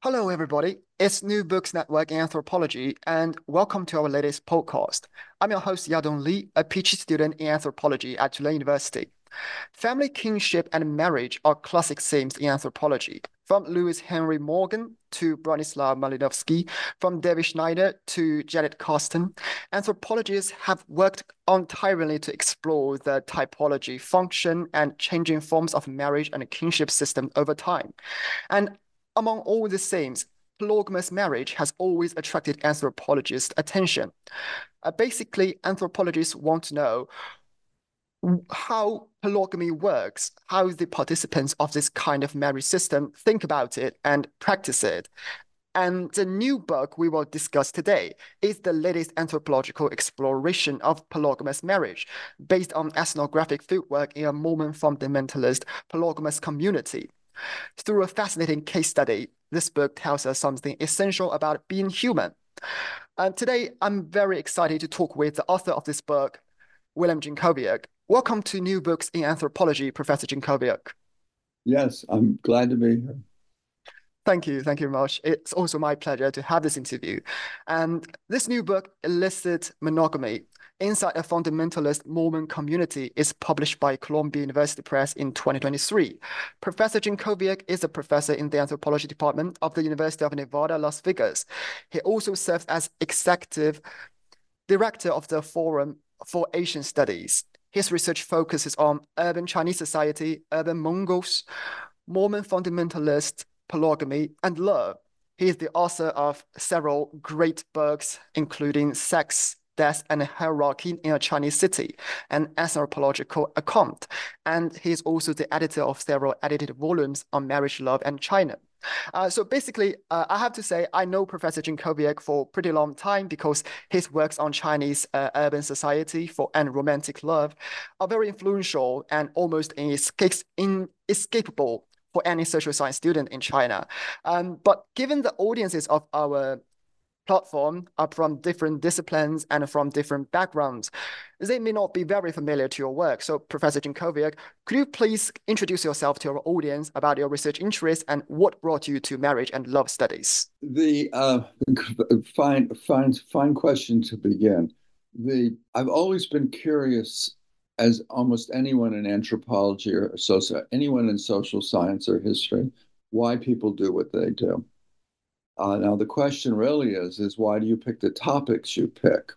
Hello, everybody. It's New Books Network Anthropology, and welcome to our latest podcast. I'm your host, Yadong Li, a PhD student in anthropology at Tulane University. Family kinship and marriage are classic themes in anthropology. From Lewis Henry Morgan to Bronislaw Malinowski, from David Schneider to Janet Carsten, anthropologists have worked untiringly to explore the typology, function, and changing forms of marriage and kinship system over time. And among all the themes, polygamous marriage has always attracted anthropologists' attention. Uh, basically, anthropologists want to know how polygamy works, how the participants of this kind of marriage system think about it and practice it. And the new book we will discuss today is the latest anthropological exploration of polygamous marriage, based on ethnographic fieldwork in a Mormon fundamentalist polygamous community. Through a fascinating case study, this book tells us something essential about being human. And today, I'm very excited to talk with the author of this book, William Jankowiak. Welcome to New Books in Anthropology, Professor Jankowiak. Yes, I'm glad to be here. Thank you. Thank you very much. It's also my pleasure to have this interview. And this new book, Illicit Monogamy, Inside a Fundamentalist Mormon Community is published by Columbia University Press in 2023. Professor Jankowiak is a professor in the anthropology department of the University of Nevada, Las Vegas. He also serves as executive director of the Forum for Asian Studies. His research focuses on urban Chinese society, urban Mongols, Mormon fundamentalist polygamy, and love. He is the author of several great books, including Sex, Death and Hierarchy in a Chinese City, an anthropological account. And he's also the editor of several edited volumes on marriage, love, and China. Uh, so basically, uh, I have to say I know Professor Jankowiak for a pretty long time because his works on Chinese uh, urban society for and romantic love are very influential and almost inescapable for any social science student in China. Um, but given the audiences of our platform are from different disciplines and from different backgrounds. They may not be very familiar to your work. So Professor Jankowiak, could you please introduce yourself to our audience about your research interests and what brought you to marriage and love studies? The uh, fine, fine, fine question to begin. The I've always been curious, as almost anyone in anthropology or social, anyone in social science or history, why people do what they do. Uh, now the question really is is why do you pick the topics you pick?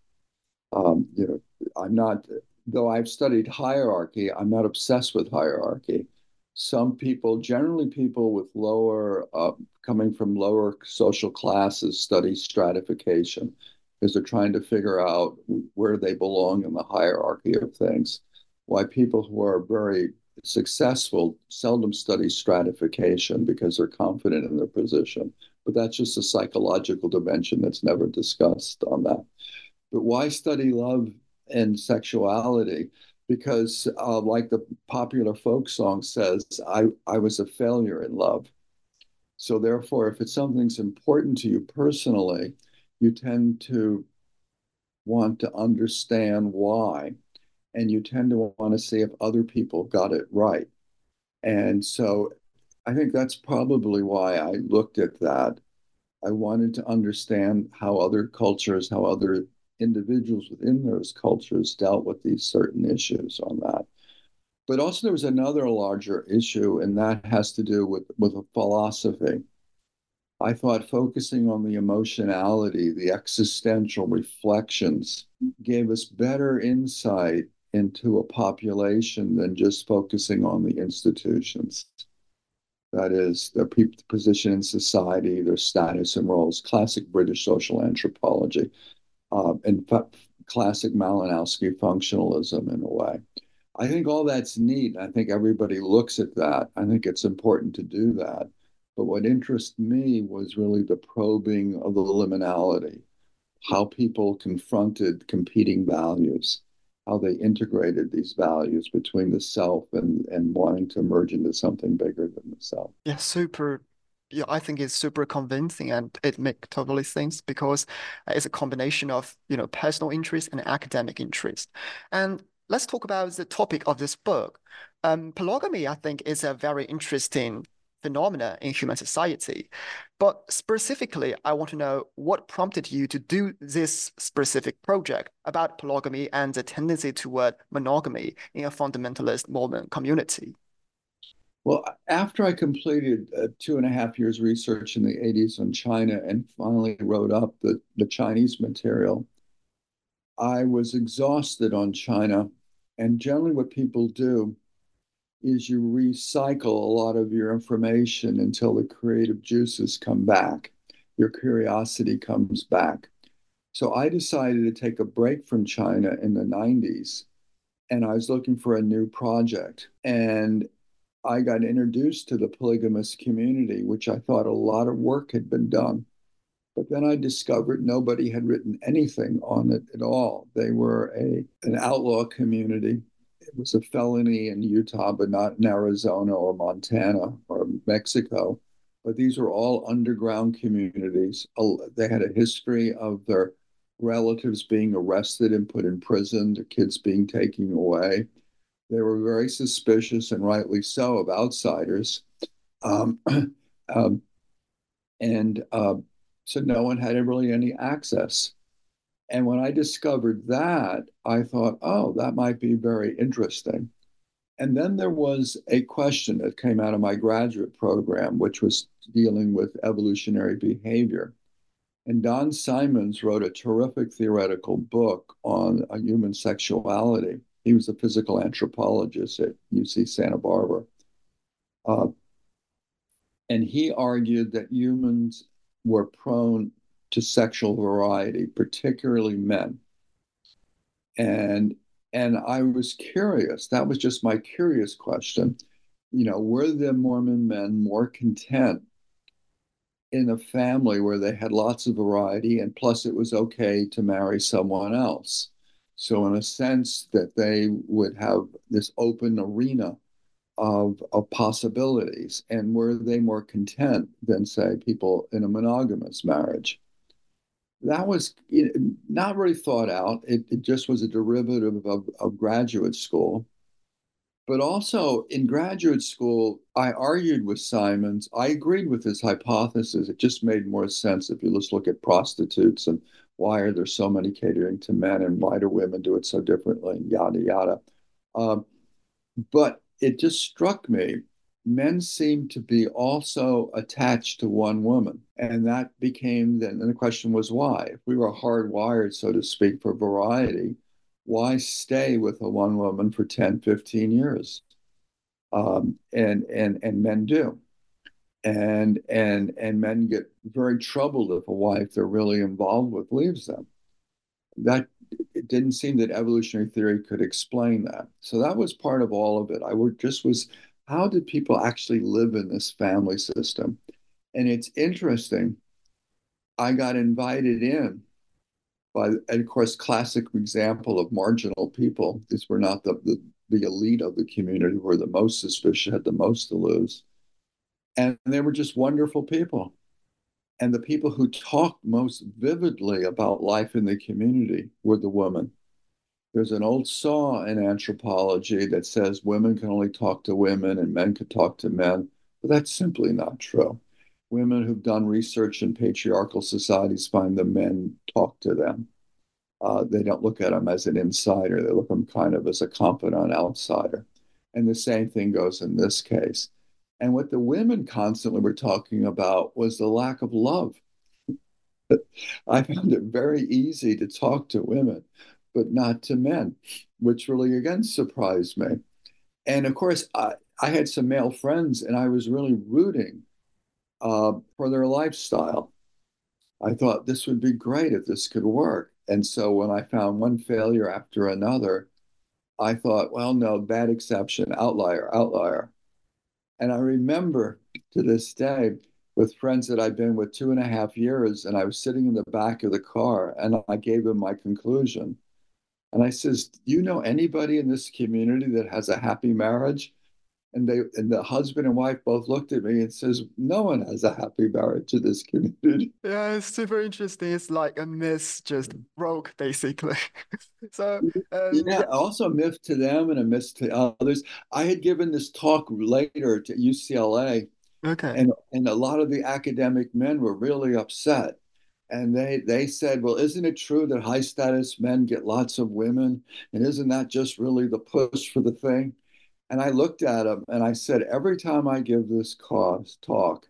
Um, you know, I'm not though I've studied hierarchy. I'm not obsessed with hierarchy. Some people, generally people with lower, uh, coming from lower social classes, study stratification because they're trying to figure out where they belong in the hierarchy of things. Why people who are very successful seldom study stratification because they're confident in their position but that's just a psychological dimension that's never discussed on that. But why study love and sexuality? Because, uh, like the popular folk song says, I, I was a failure in love. So therefore, if it's something's important to you personally, you tend to want to understand why, and you tend to want to see if other people got it right. And so I think that's probably why I looked at that. I wanted to understand how other cultures, how other individuals within those cultures dealt with these certain issues on that. But also, there was another larger issue, and that has to do with, with a philosophy. I thought focusing on the emotionality, the existential reflections, gave us better insight into a population than just focusing on the institutions. That is, their position in society, their status and roles, classic British social anthropology, uh, and classic Malinowski functionalism in a way. I think all that's neat. I think everybody looks at that. I think it's important to do that. But what interested me was really the probing of the liminality, how people confronted competing values, how they integrated these values between the self and, and wanting to merge into something bigger than the self. Yeah, super yeah, I think it's super convincing and it makes totally sense because it's a combination of, you know, personal interest and academic interest. And let's talk about the topic of this book. Um, polygamy, I think, is a very interesting phenomena in human society. But specifically, I want to know what prompted you to do this specific project about polygamy and the tendency toward monogamy in a fundamentalist Mormon community. Well, after I completed uh, two and a half years research in the 80s on China and finally wrote up the, the Chinese material, I was exhausted on China. And generally, what people do is you recycle a lot of your information until the creative juices come back, your curiosity comes back. So I decided to take a break from China in the 90s and I was looking for a new project. And I got introduced to the polygamous community, which I thought a lot of work had been done. But then I discovered nobody had written anything on it at all. They were a an outlaw community. It was a felony in Utah, but not in Arizona or Montana or Mexico. But these were all underground communities. They had a history of their relatives being arrested and put in prison, their kids being taken away. They were very suspicious, and rightly so, of outsiders. Um, um, and uh, so no one had really any access. And when I discovered that, I thought, oh, that might be very interesting. And then there was a question that came out of my graduate program, which was dealing with evolutionary behavior. And Don Symons wrote a terrific theoretical book on human sexuality. He was a physical anthropologist at UC Santa Barbara. Uh, and he argued that humans were prone to sexual variety, particularly men. And and I was curious. That was just my curious question. You know, were the Mormon men more content in a family where they had lots of variety and plus it was okay to marry someone else? So, in a sense, that they would have this open arena of, of possibilities. And were they more content than, say, people in a monogamous marriage? That was you know, not really thought out. It, it just was a derivative of, of graduate school. But also in graduate school, I argued with Symons. I agreed with his hypothesis. It just made more sense if you just look at prostitutes and why are there so many catering to men and why do women do it so differently and yada yada um, but it just struck me men seem to be also attached to one woman. And that became then and the question was why? If we were hardwired so to speak for variety why stay with a one woman for 10 15 years? Um, and and and men do. And and and men get very troubled if a wife they're really involved with leaves them. That it didn't seem that evolutionary theory could explain that. So that was part of all of it. I just was how did people actually live in this family system and it's interesting i got invited in by and of course classic example of marginal people these were not the, the, the elite of the community were the most suspicious had the most to lose And they were just wonderful people. And the people who talked most vividly about life in the community were the women. There's an old saw in anthropology that says women can only talk to women and men can talk to men, but that's simply not true. Women who've done research in patriarchal societies find the men talk to them. Uh, they don't look at them as an insider, they look at them kind of as a confidant outsider. And the same thing goes in this case. And what the women constantly were talking about was the lack of love. I found it very easy to talk to women, but not to men, which really again surprised me. And of course, I, I had some male friends, and I was really rooting uh, for their lifestyle. I thought this would be great if this could work. And so when I found one failure after another, I thought, well, no, bad exception, outlier, outlier. And I remember to this day with friends that I've been with two and a half years, and I was sitting in the back of the car and I gave them my conclusion. And I says, Do you know anybody in this community that has a happy marriage? And they and the husband and wife both looked at me and says, No one has a happy marriage in this community. Yeah, it's super interesting. It's like a myth just broke basically. so um, yeah, also a myth to them and a myth to others. I had given this talk later to UCLA. Okay. And and a lot of the academic men were really upset. And they they said, well, isn't it true that high status men get lots of women? And isn't that just really the push for the thing? And I looked at them and I said, every time I give this cause talk,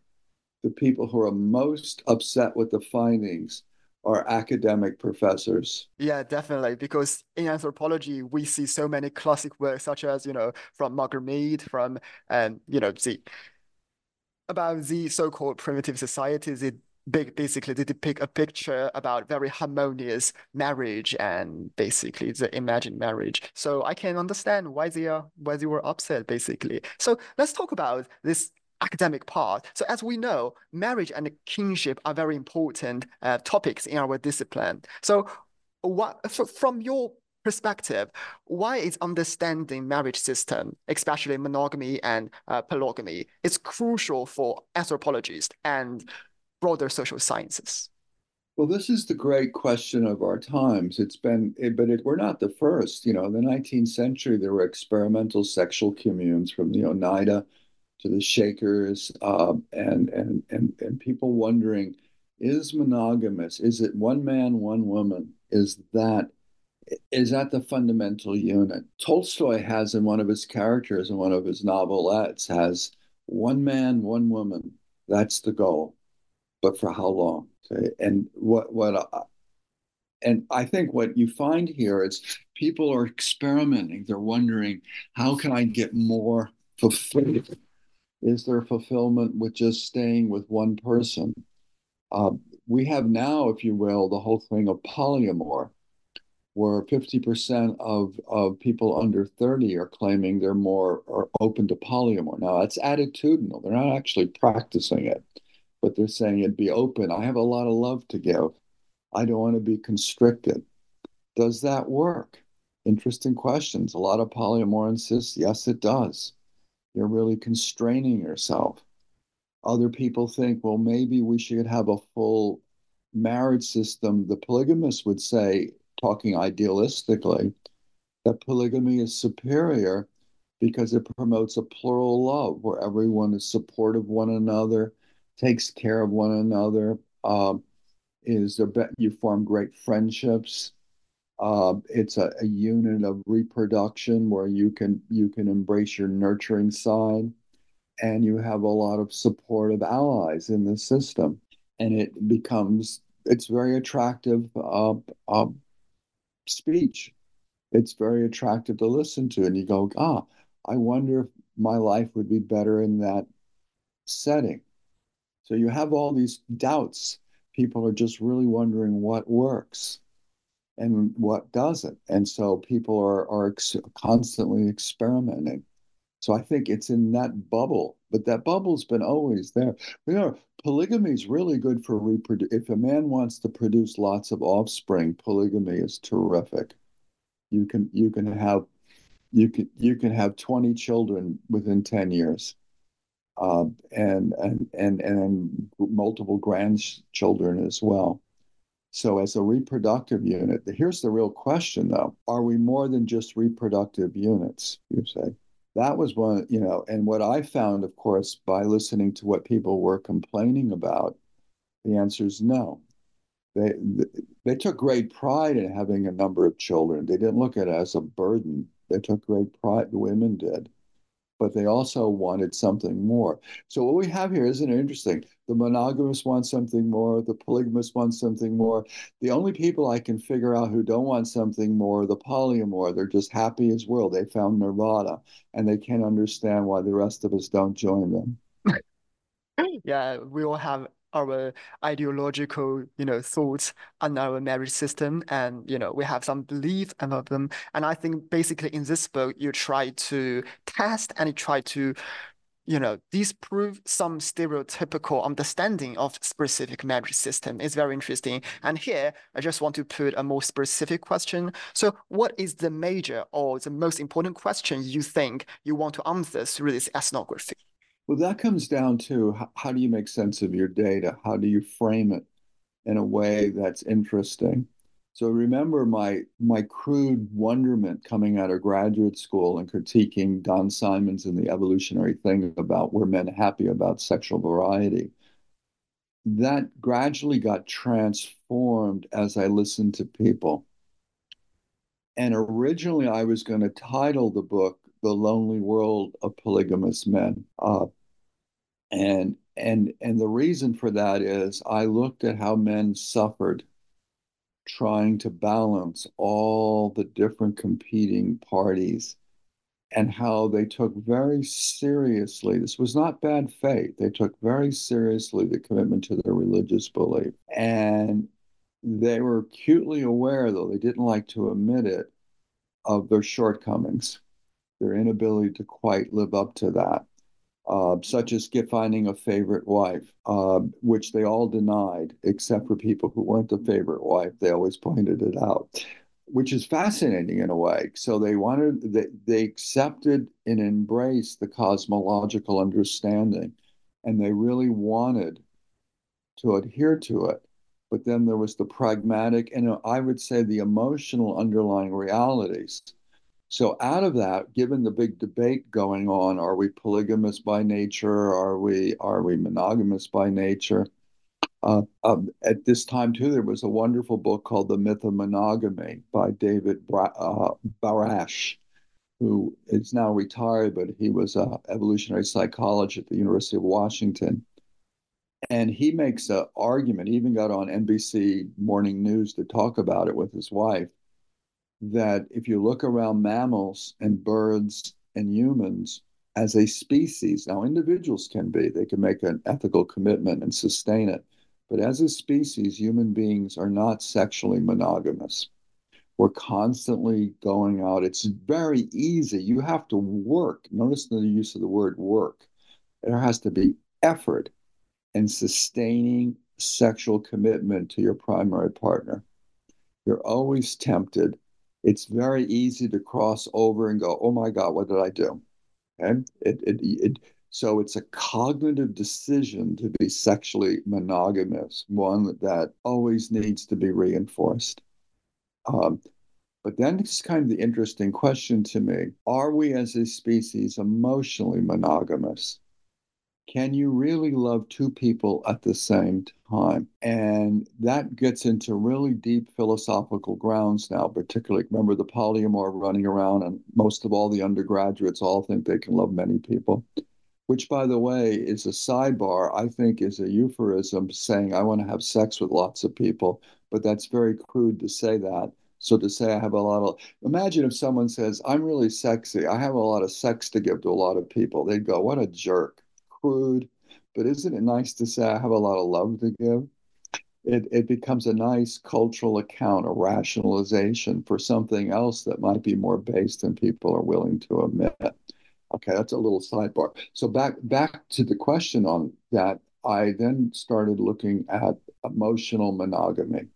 the people who are most upset with the findings are academic professors. Yeah, definitely. Because in anthropology, we see so many classic works, such as, you know, from Margaret Mead, from, um, you know, the, about the so-called primitive societies, basically they depict a picture about very harmonious marriage and basically the imagined marriage. So i can understand why they are why they were upset basically. So let's talk about this academic part. So as we know marriage and kinship are very important uh, topics in our discipline. So what from your perspective, why is understanding marriage system, especially monogamy and uh, polygamy, is crucial for anthropologists and broader social sciences? Well, this is the great question of our times. It's been, it, but it, we're not the first. You know, in the 19th century, there were experimental sexual communes from the Oneida to the Shakers, uh, and and and and people wondering, is monogamous? Is it one man, one woman? Is that is that the fundamental unit? Tolstoy has in one of his characters in one of his novelettes has one man, one woman. That's the goal but for how long? And what what uh, and I think what you find here is people are experimenting. They're wondering, how can I get more fulfillment? Is there fulfillment with just staying with one person? Uh, we have now, if you will, the whole thing of polyamor, where 50% of, of people under 30 are claiming they're more are open to polyamor. Now, that's attitudinal. They're not actually practicing it but they're saying it'd be open. I have a lot of love to give. I don't want to be constricted. Does that work? Interesting questions. A lot of polyamor insists, yes, it does. You're really constraining yourself. Other people think, well, maybe we should have a full marriage system. The polygamists would say, talking idealistically, that polygamy is superior because it promotes a plural love where everyone is supportive of one another takes care of one another. Uh, is a you form great friendships. Uh, it's a, a, unit of reproduction where you can you can embrace your nurturing side, and you have a lot of supportive allies in the system, and it becomes it's very attractive uh, uh, speech. It's very attractive to listen to, and you go, ah, I wonder if my life would be better in that setting. So you have all these doubts. People are just really wondering what works and what doesn't. And so people are, are ex- constantly experimenting. So I think it's in that bubble, but that bubble's been always there. You know, polygamy is really good for reproduce. If a man wants to produce lots of offspring, polygamy is terrific. You can you can have you can you can have 20 children within 10 years uh, and, and and and multiple grandchildren as well. So, as a reproductive unit, here's the real question though: Are we more than just reproductive units? You say. That was one, you know, and what I found, of course, by listening to what people were complaining about, the answer is no. They they took great pride in having a number of children. They didn't look at it as a burden. They took great pride. The women did but they also wanted something more. So what we have here isn't interesting? The monogamous want something more, the polygamous want something more. The only people I can figure out who don't want something more, the polyamor, they're just happy as world. They found nirvana and they can't understand why the rest of us don't join them. yeah, we all have our ideological, you know, thoughts on our marriage system, and you know, we have some belief about them. And I think basically in this book, you try to test and you try to you know, disprove some stereotypical understanding of specific marriage system is very interesting. And here, I just want to put a more specific question. So what is the major or the most important question you think you want to answer through this ethnography? Well, that comes down to how, how, do you make sense of your data? How do you frame it in a way that's interesting? So remember my my crude wonderment coming out of graduate school and critiquing Don Symons and the evolutionary thing about were men happy about sexual variety. That gradually got transformed as I listened to people. And originally I was going to title the book The Lonely World of Polygamous Men. Uh, and and and the reason for that is I looked at how men suffered trying to balance all the different competing parties and how they took very seriously this was not bad faith they took very seriously the commitment to their religious belief. And they were acutely aware though they didn't like to admit it of their shortcomings their inability to quite live up to that uh, such as finding a favorite wife, uh, which they all denied, except for people who weren't the favorite wife. They always pointed it out, which is fascinating in a way. So they wanted, they, they accepted and embraced the cosmological understanding, and they really wanted to adhere to it. But then there was the pragmatic and I would say the emotional underlying realities so out of that, given the big debate going on, are we polygamous by nature? Are we are we monogamous by nature? Uh, um, at this time too, there was a wonderful book called The Myth of Monogamy by David Bra- uh, Barash, who is now retired, but he was an evolutionary psychologist at the University of Washington. And he makes an argument, he even got on NBC Morning News to talk about it with his wife, that if you look around mammals and birds and humans as a species, now individuals can be, they can make an ethical commitment and sustain it. But as a species, human beings are not sexually monogamous. We're constantly going out. It's very easy. You have to work. Notice the use of the word work. There has to be effort in sustaining sexual commitment to your primary partner. You're always tempted it's very easy to cross over and go, oh my God, what did I do? Okay. It, it, it, so it's a cognitive decision to be sexually monogamous, one that always needs to be reinforced. Um, but then it's kind of the interesting question to me are we as a species emotionally monogamous? Can you really love two people at the same time? And that gets into really deep philosophical grounds now, particularly remember the polyamor running around, and most of all the undergraduates all think they can love many people, which, by the way, is a sidebar, I think is a euphemism saying I want to have sex with lots of people, but that's very crude to say that. So to say I have a lot of, imagine if someone says, I'm really sexy, I have a lot of sex to give to a lot of people. They'd go, what a jerk crude, but isn't it nice to say I have a lot of love to give? It, it becomes a nice cultural account, a rationalization for something else that might be more base than people are willing to admit. Okay, that's a little sidebar. So back back to the question on that, I then started looking at emotional monogamy.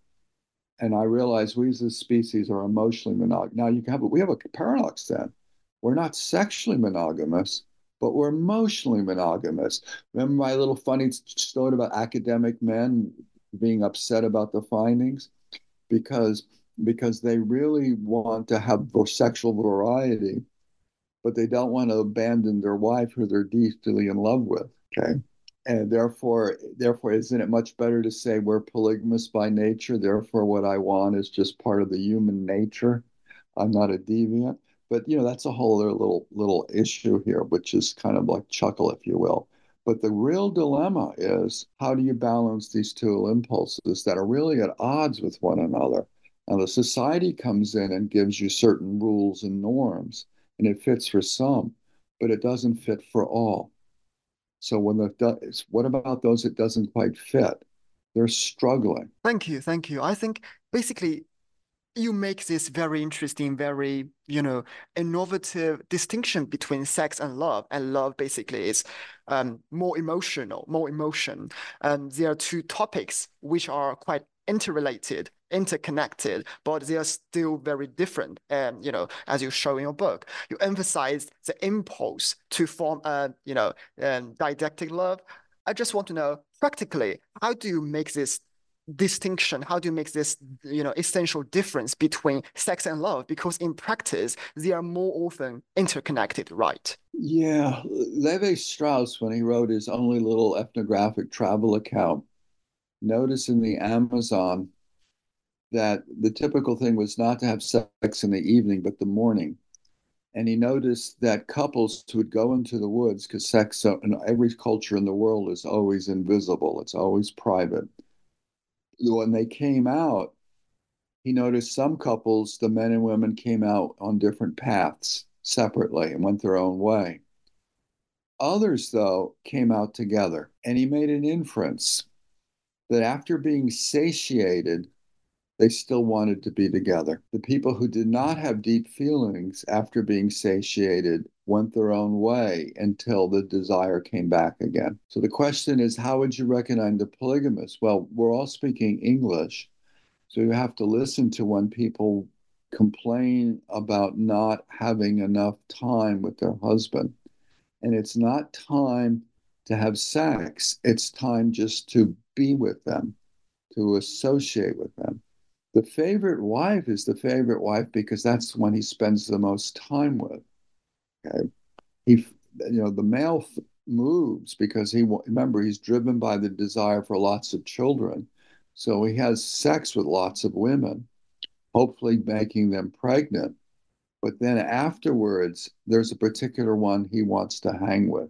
And I realized we as a species are emotionally monogamous. Now you can have we have a paradox then. We're not sexually monogamous, but we're emotionally monogamous. Remember my little funny story about academic men being upset about the findings? Because because they really want to have sexual variety, but they don't want to abandon their wife who they're deeply in love with. Okay. And therefore, therefore, isn't it much better to say we're polygamous by nature? Therefore, what I want is just part of the human nature. I'm not a deviant. But you know, that's a whole other little little issue here, which is kind of like chuckle, if you will. But the real dilemma is how do you balance these two impulses that are really at odds with one another? Now, the society comes in and gives you certain rules and norms, and it fits for some, but it doesn't fit for all. So when the what about those it doesn't quite fit? They're struggling. Thank you, thank you. I think basically you make this very interesting, very, you know, innovative distinction between sex and love. And love basically is um, more emotional, more emotion. And there are two topics which are quite interrelated, interconnected, but they are still very different. And you know, as you show in your book, you emphasize the impulse to form a you know um, dyadic love. I just want to know practically how do you make this distinction? How do you make this you know essential difference between sex and love? Because in practice they are more often interconnected right? Yeah. Levi-Strauss when he wrote his only little ethnographic travel account noticed in the amazon that the typical thing was not to have sex in the evening but the morning. And he noticed that couples would go into the woods because sex uh, in every culture in the world is always invisible. It's always private when they came out, he noticed some couples, the men and women came out on different paths separately and went their own way. Others, though, came out together, and he made an inference that after being satiated, they still wanted to be together. The people who did not have deep feelings after being satiated went their own way until the desire came back again. So the question is, how would you recognize the polygamist? Well, we're all speaking English. So you have to listen to when people complain about not having enough time with their husband. And it's not time to have sex, it's time just to be with them, to associate with them. The favorite wife is the favorite wife because that's when he spends the most time with. He, you know, the male moves because he remember he's driven by the desire for lots of children, so he has sex with lots of women, hopefully making them pregnant. But then afterwards, there's a particular one he wants to hang with,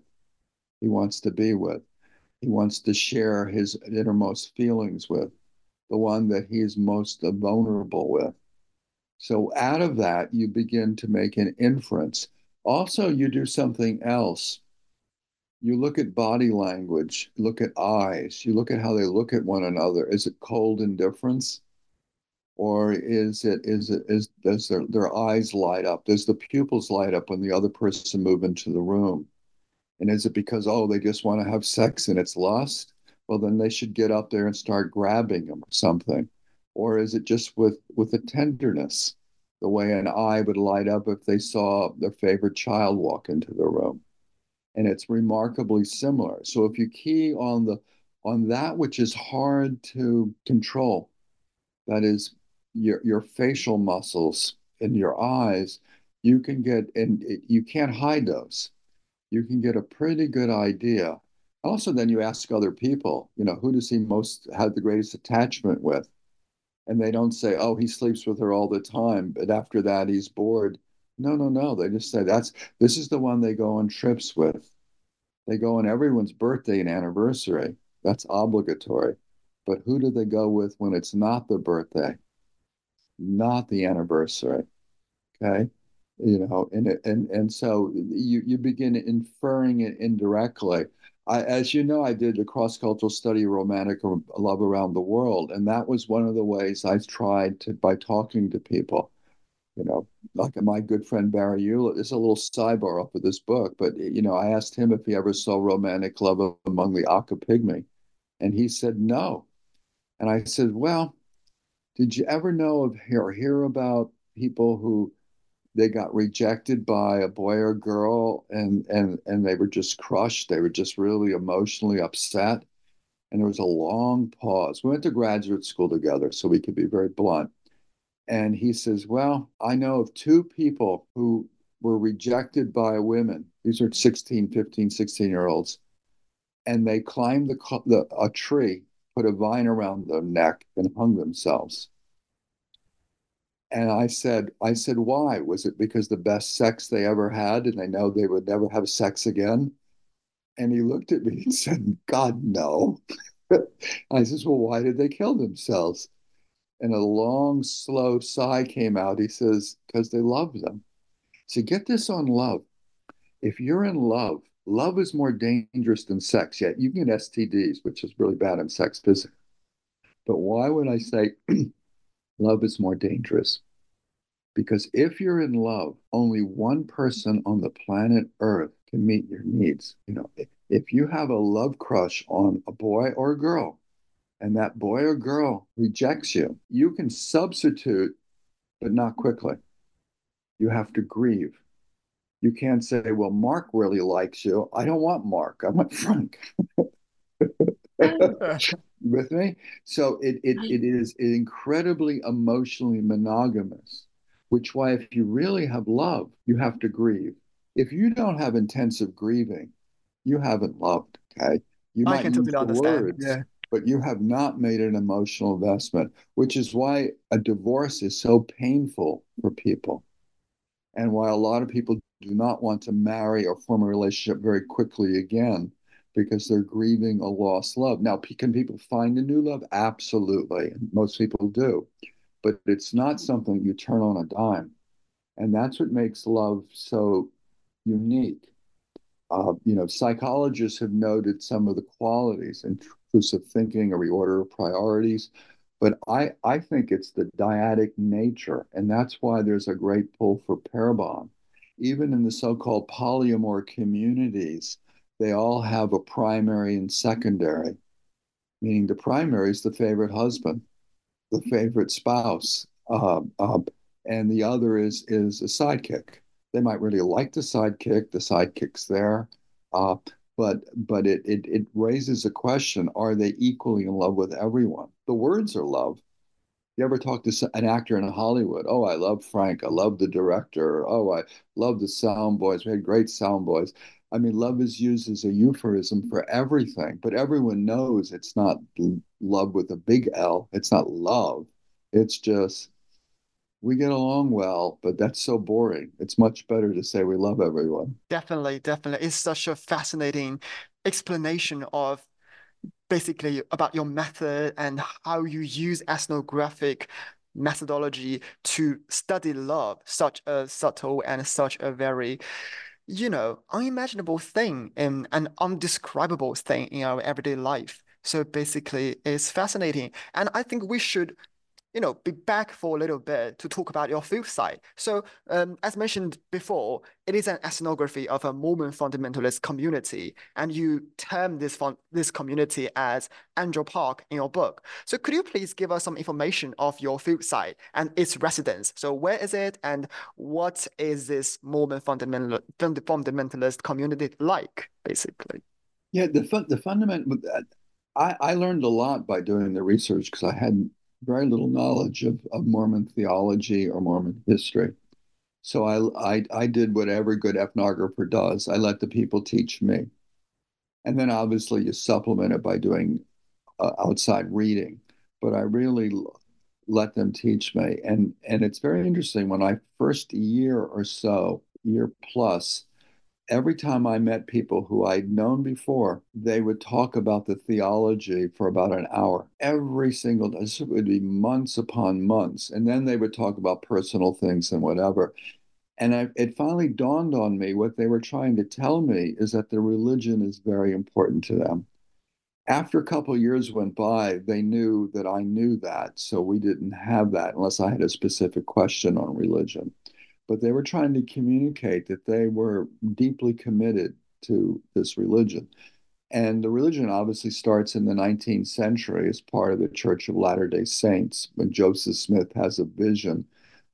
he wants to be with, he wants to share his innermost feelings with, the one that he is most vulnerable with. So out of that, you begin to make an inference also, you do something else. You look at body language, look at eyes, you look at how they look at one another. Is it cold indifference? Or is it is it is does their, their eyes light up? Does the pupils light up when the other person move into the room? And is it because oh they just want to have sex and it's lust? Well then they should get up there and start grabbing them or something. Or is it just with with a tenderness? The way an eye would light up if they saw their favorite child walk into the room. And it's remarkably similar. So if you key on the on that which is hard to control, that is your your facial muscles and your eyes, you can get and you can't hide those. You can get a pretty good idea. Also, then you ask other people, you know, who does he most have the greatest attachment with? And they don't say, "Oh, he sleeps with her all the time," but after that he's bored. No, no, no. They just say that's this is the one they go on trips with. They go on everyone's birthday and anniversary. That's obligatory. But who do they go with when it's not the birthday, not the anniversary? Okay, you know, and and and so you you begin inferring it indirectly. I, as you know, I did a cross cultural study of romantic love around the world, and that was one of the ways I tried to by talking to people. You know, like my good friend Barry Hewlett. It's a little sidebar off of this book, but you know, I asked him if he ever saw romantic love among the Aka Pygmy, and he said no. And I said, well, did you ever know of or hear about people who they got rejected by a boy or girl and and and they were just crushed. They were just really emotionally upset. And there was a long pause. We went to graduate school together so we could be very blunt. And he says well i know of two people who were rejected by women. These are 16 15 16 year olds. And they climbed the, the a tree put a vine around their neck and hung themselves and I said, I said, why? Was it because the best sex they ever had and they know they would never have sex again? And he looked at me and said, God, no. I says, well, why did they kill themselves? And a long, slow sigh came out. He says, because they love them. So get this on love. If you're in love, love is more dangerous than sex. Yet you can get STDs, which is really bad in sex. But why would I say love is more dangerous? Because if you're in love, only one person on the planet Earth can meet your needs. You know, if you have a love crush on a boy or a girl, and that boy or girl rejects you, you can substitute, but not quickly. You have to grieve. You can't say, well, Mark really likes you. I don't want Mark. I want Frank. With me? So it, it, it is incredibly emotionally monogamous which why if you really have love, you have to grieve. If you don't have intensive grieving, you haven't loved. Okay, you I might use the understand. words, yeah. but you have not made an emotional investment, which is why a divorce is so painful for people, and why a lot of people do not want to marry or form a relationship very quickly again because they're grieving a lost love. Now, can people find a new love? Absolutely. Most people do but it's not something you turn on a dime. And that's what makes love so unique. Uh, you know, psychologists have noted some of the qualities, intrusive thinking, a reorder of priorities, but I, I think it's the dyadic nature, and that's why there's a great pull for pair bond. Even in the so-called polyamor communities, they all have a primary and secondary, meaning the primary is the favorite husband, the favorite spouse, uh, uh, and the other is is a sidekick. They might really like the sidekick. The sidekick's there, uh, but but it, it it raises a question: Are they equally in love with everyone? The words are love. You ever talk to an actor in Hollywood? Oh, I love Frank. I love the director. Oh, I love the sound boys. We had great sound boys. I mean, love is used as a euphemism for everything, but everyone knows it's not love with a big L. It's not love. It's just we get along well, but that's so boring. It's much better to say we love everyone. Definitely, definitely. It's such a fascinating explanation of basically about your method and how you use ethnographic methodology to study love, such a subtle and such a very you know, unimaginable thing and an undescribable thing in our everyday life. So basically, it's fascinating. And I think we should you know, be back for a little bit to talk about your field site. So, um, as mentioned before, it is an ethnography of a Mormon fundamentalist community, and you term this fun- this community as Angel Park in your book. So, could you please give us some information of your field site and its residents? So, where is it, and what is this Mormon fundamental fundamentalist community like, basically? Yeah, the fun, the fundamental. I, I learned a lot by doing the research because I hadn't very little knowledge of, of Mormon theology or Mormon history. So I, I, I did what every good ethnographer does. I let the people teach me. And then obviously you supplement it by doing uh, outside reading. But I really let them teach me. And, and it's very interesting. When I first year or so, year plus, every time I met people who I'd known before, they would talk about the theology for about an hour. Every single day. It would be months upon months. And then they would talk about personal things and whatever. And I, it finally dawned on me what they were trying to tell me is that the religion is very important to them. After a couple years went by, they knew that I knew that. So we didn't have that unless I had a specific question on religion but they were trying to communicate that they were deeply committed to this religion. And the religion obviously starts in the 19th century as part of the Church of Latter day Saints when Joseph Smith has a vision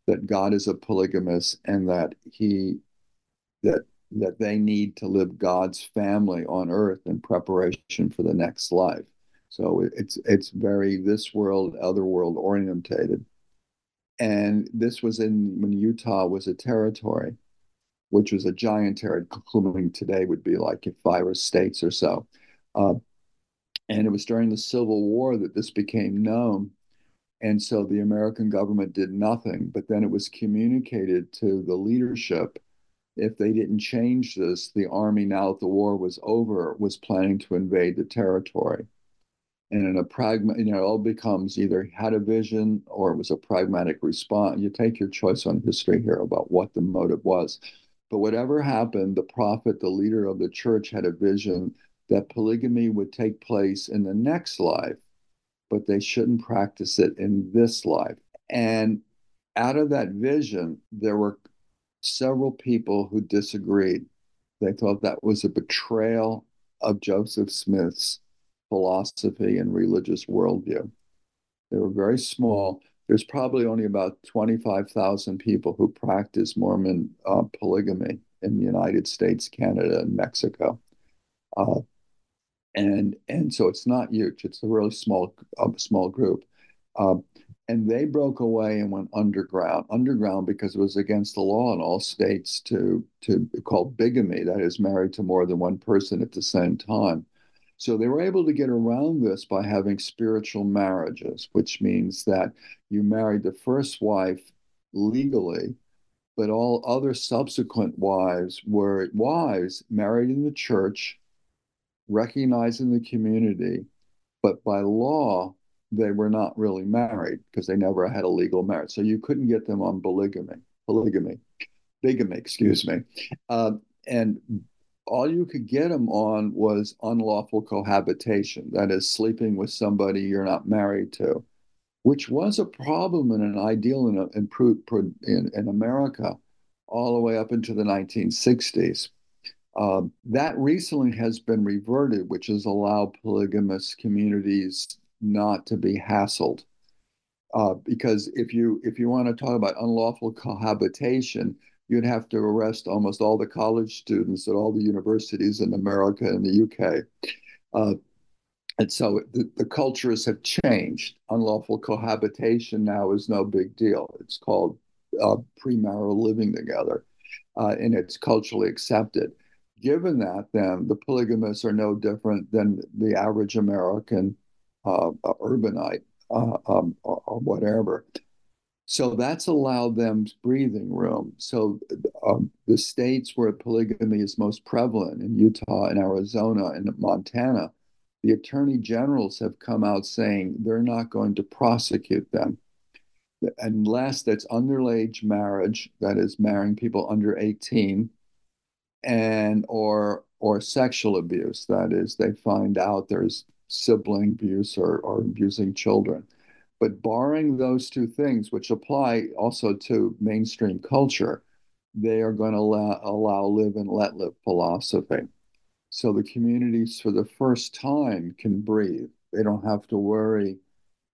that God is a polygamist and that he that that they need to live God's family on earth in preparation for the next life. So it's it's very this world, other world orientated. And this was in when Utah was a territory, which was a giant territory, including today would be like five states or so. Uh, and it was during the Civil War that this became known. And so the American government did nothing, but then it was communicated to the leadership if they didn't change this, the army, now that the war was over, was planning to invade the territory. And in a pragma, you know, it all becomes either had a vision or it was a pragmatic response. You take your choice on history here about what the motive was. But whatever happened, the prophet, the leader of the church, had a vision that polygamy would take place in the next life, but they shouldn't practice it in this life. And out of that vision, there were several people who disagreed. They thought that was a betrayal of Joseph Smith's philosophy and religious worldview. They were very small. There's probably only about 25,000 people who practice Mormon uh, polygamy in the United States, Canada, and Mexico. Uh, and and so it's not huge. It's a really small uh, small group. Uh, and they broke away and went underground underground because it was against the law in all states to to call bigamy that is married to more than one person at the same time so they were able to get around this by having spiritual marriages which means that you married the first wife legally but all other subsequent wives were wives married in the church recognized in the community but by law they were not really married because they never had a legal marriage. So you couldn't get them on polygamy, polygamy, bigamy, excuse me. Uh, and all you could get them on was unlawful cohabitation, that is, sleeping with somebody you're not married to, which was a problem and an ideal in, in, in, in America all the way up into the 1960s. Uh, that recently has been reverted, which has allowed polygamous communities not to be hassled. Uh, because if you if you want to talk about unlawful cohabitation, you'd have to arrest almost all the college students at all the universities in America and the UK. Uh, and so the, the, cultures have changed. Unlawful cohabitation now is no big deal. It's called uh, premarital living together, uh, and it's culturally accepted. Given that, then the polygamists are no different than the average American uh, urbanite uh, um, or, or, whatever. So that's allowed them breathing room. So um, the states where polygamy is most prevalent in Utah and Arizona and Montana, the attorney generals have come out saying they're not going to prosecute them unless that's underage marriage, that is marrying people under 18, and or or sexual abuse, that is they find out there's sibling abuse or, or abusing children. But barring those two things, which apply also to mainstream culture, they are going to allow, allow live and let live philosophy. So the communities, for the first time, can breathe. They don't have to worry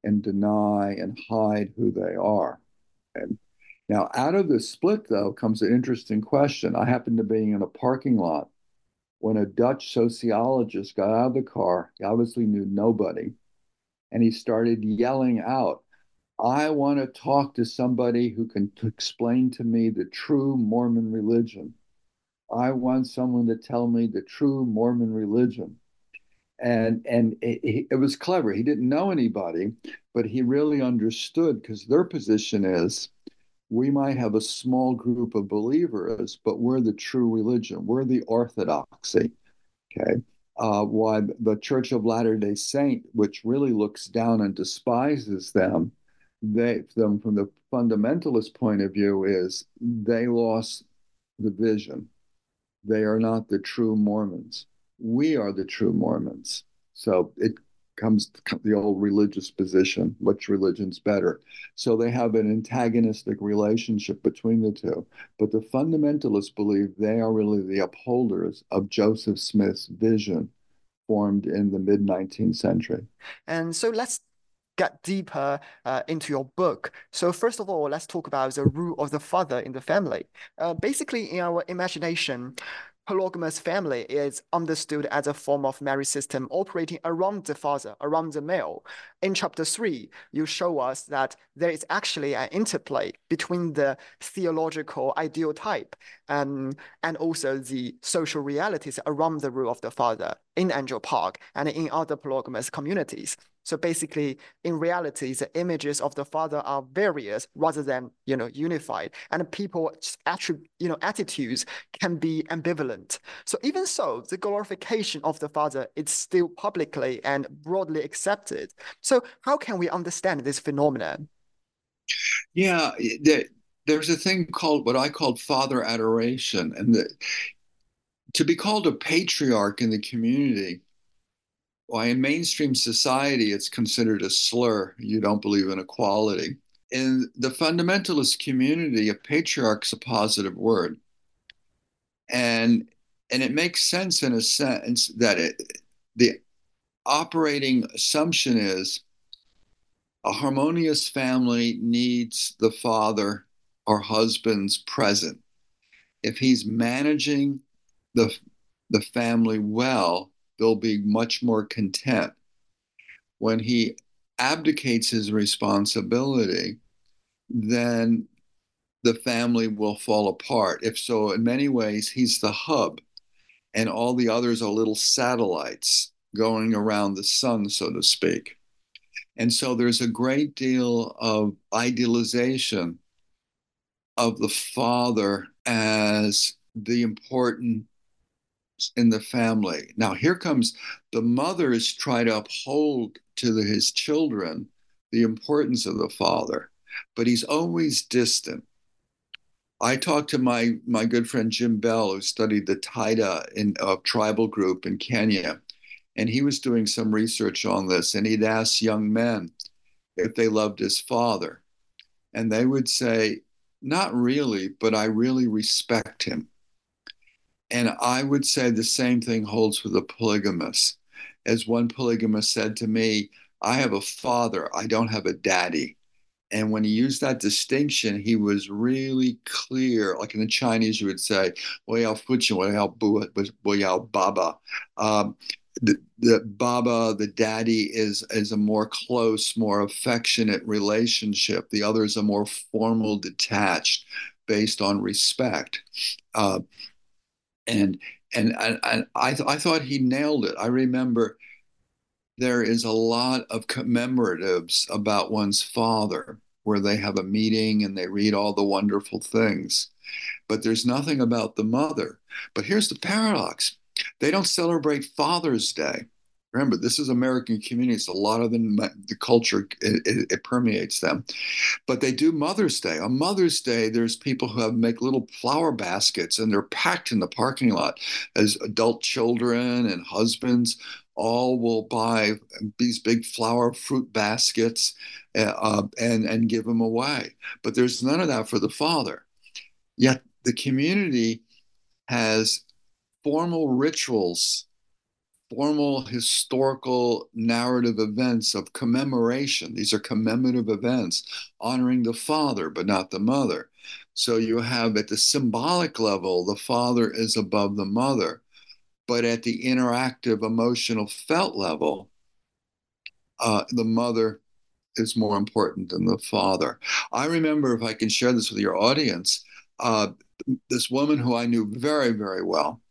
and deny and hide who they are. And now, out of this split, though, comes an interesting question. I happened to be in a parking lot when a Dutch sociologist got out of the car. He obviously knew nobody. And he started yelling out, I want to talk to somebody who can t- explain to me the true Mormon religion. I want someone to tell me the true Mormon religion. And and it, it was clever. He didn't know anybody, but he really understood because their position is we might have a small group of believers, but we're the true religion. We're the orthodoxy. Okay. Uh, why the Church of Latter day Saint, which really looks down and despises them, they them from the fundamentalist point of view is they lost the vision. They are not the true Mormons. We are the true Mormons. So it comes the old religious position which religion's better so they have an antagonistic relationship between the two but the fundamentalists believe they are really the upholders of joseph smith's vision formed in the mid 19th century and so let's get deeper uh, into your book. So first of all, let's talk about the rule of the father in the family. Uh, basically, in our imagination, polygamous family is understood as a form of marriage system operating around the father, around the male. In chapter three, you show us that there is actually an interplay between the theological ideal type um, and also the social realities around the rule of the father in Angel Park and in other polygamous communities. So basically, in reality, the images of the Father are various rather than you know unified, and people's you know attitudes can be ambivalent. So even so, the glorification of the Father is still publicly and broadly accepted. So how can we understand this phenomenon? Yeah, there, there's a thing called what I called father adoration, and the, to be called a patriarch in the community why in mainstream society it's considered a slur. You don't believe in equality. In the fundamentalist community, a patriarch's a positive word. And and it makes sense in a sense that it, the operating assumption is a harmonious family needs the father or husband's present. If he's managing the the family well, they'll be much more content. When he abdicates his responsibility, then the family will fall apart. If so, in many ways, he's the hub, and all the others are little satellites going around the sun, so to speak. And so there's a great deal of idealization of the father as the important in the family. Now, here comes the mothers try to uphold to the, his children the importance of the father, but he's always distant. I talked to my my good friend Jim Bell, who studied the Taita in a tribal group in Kenya, and he was doing some research on this, and he'd ask young men if they loved his father, and they would say, "Not really, but I really respect him." And I would say the same thing holds for the polygamous. As one polygamist said to me, I have a father, I don't have a daddy. And when he used that distinction, he was really clear. Like in the Chinese, you would say, Baba. Um, the, the Baba, the daddy, is, is a more close, more affectionate relationship. The other is a more formal, detached, based on respect. Uh, and and and, I th- I thought he nailed it. I remember there is a lot of commemoratives about one's father where they have a meeting and they read all the wonderful things. But there's nothing about the mother. But here's the paradox. They don't celebrate Father's Day. Remember, this is American communities. A lot of the culture, it, it, it, permeates them. But they do Mother's Day. On Mother's Day, there's people who have make little flower baskets, and they're packed in the parking lot as adult children and husbands all will buy these big flower fruit baskets uh, and and give them away. But there's none of that for the father. Yet the community has formal rituals formal historical narrative events of commemoration. These are commemorative events honoring the father, but not the mother. So you have at the symbolic level, the father is above the mother. But at the interactive, emotional, felt level, uh, the mother is more important than the father. I remember, if I can share this with your audience, uh, this woman who I knew very, very well,